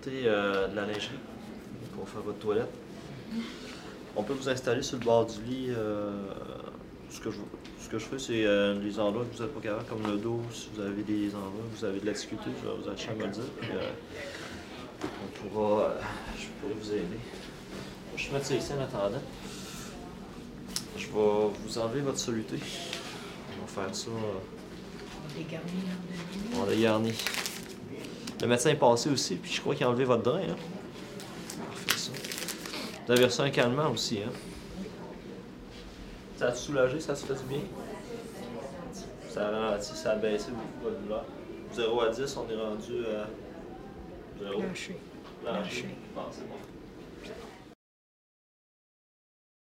apporter euh, de la lingerie pour faire votre toilette. On peut vous installer sur le bord du lit. euh, ce, que je, ce que je fais, c'est euh, les endroits que vous n'êtes pas capable, comme le dos, si vous avez des endroits vous avez de la difficulté, je vais vous acheter à me le dire. Puis, on pourra, je pourrai vous aider. Je vais mettre ça ici en attendant. Je vais vous enlever votre soluté. On va faire ça. là, de on l'a garni. Le médecin est passé aussi, puis je crois qu'il a enlevé votre drain. Hein? Parfait, ça. Vous avez reçu un calmant aussi. Hein? Ça a soulagé, ça se fait du bien? Ça a ralenti, ça a baissé beaucoup votre douleur. 0 à 10, on est rendu à 0. Lâché. Lâché. Lâché. Bon, c'est bon.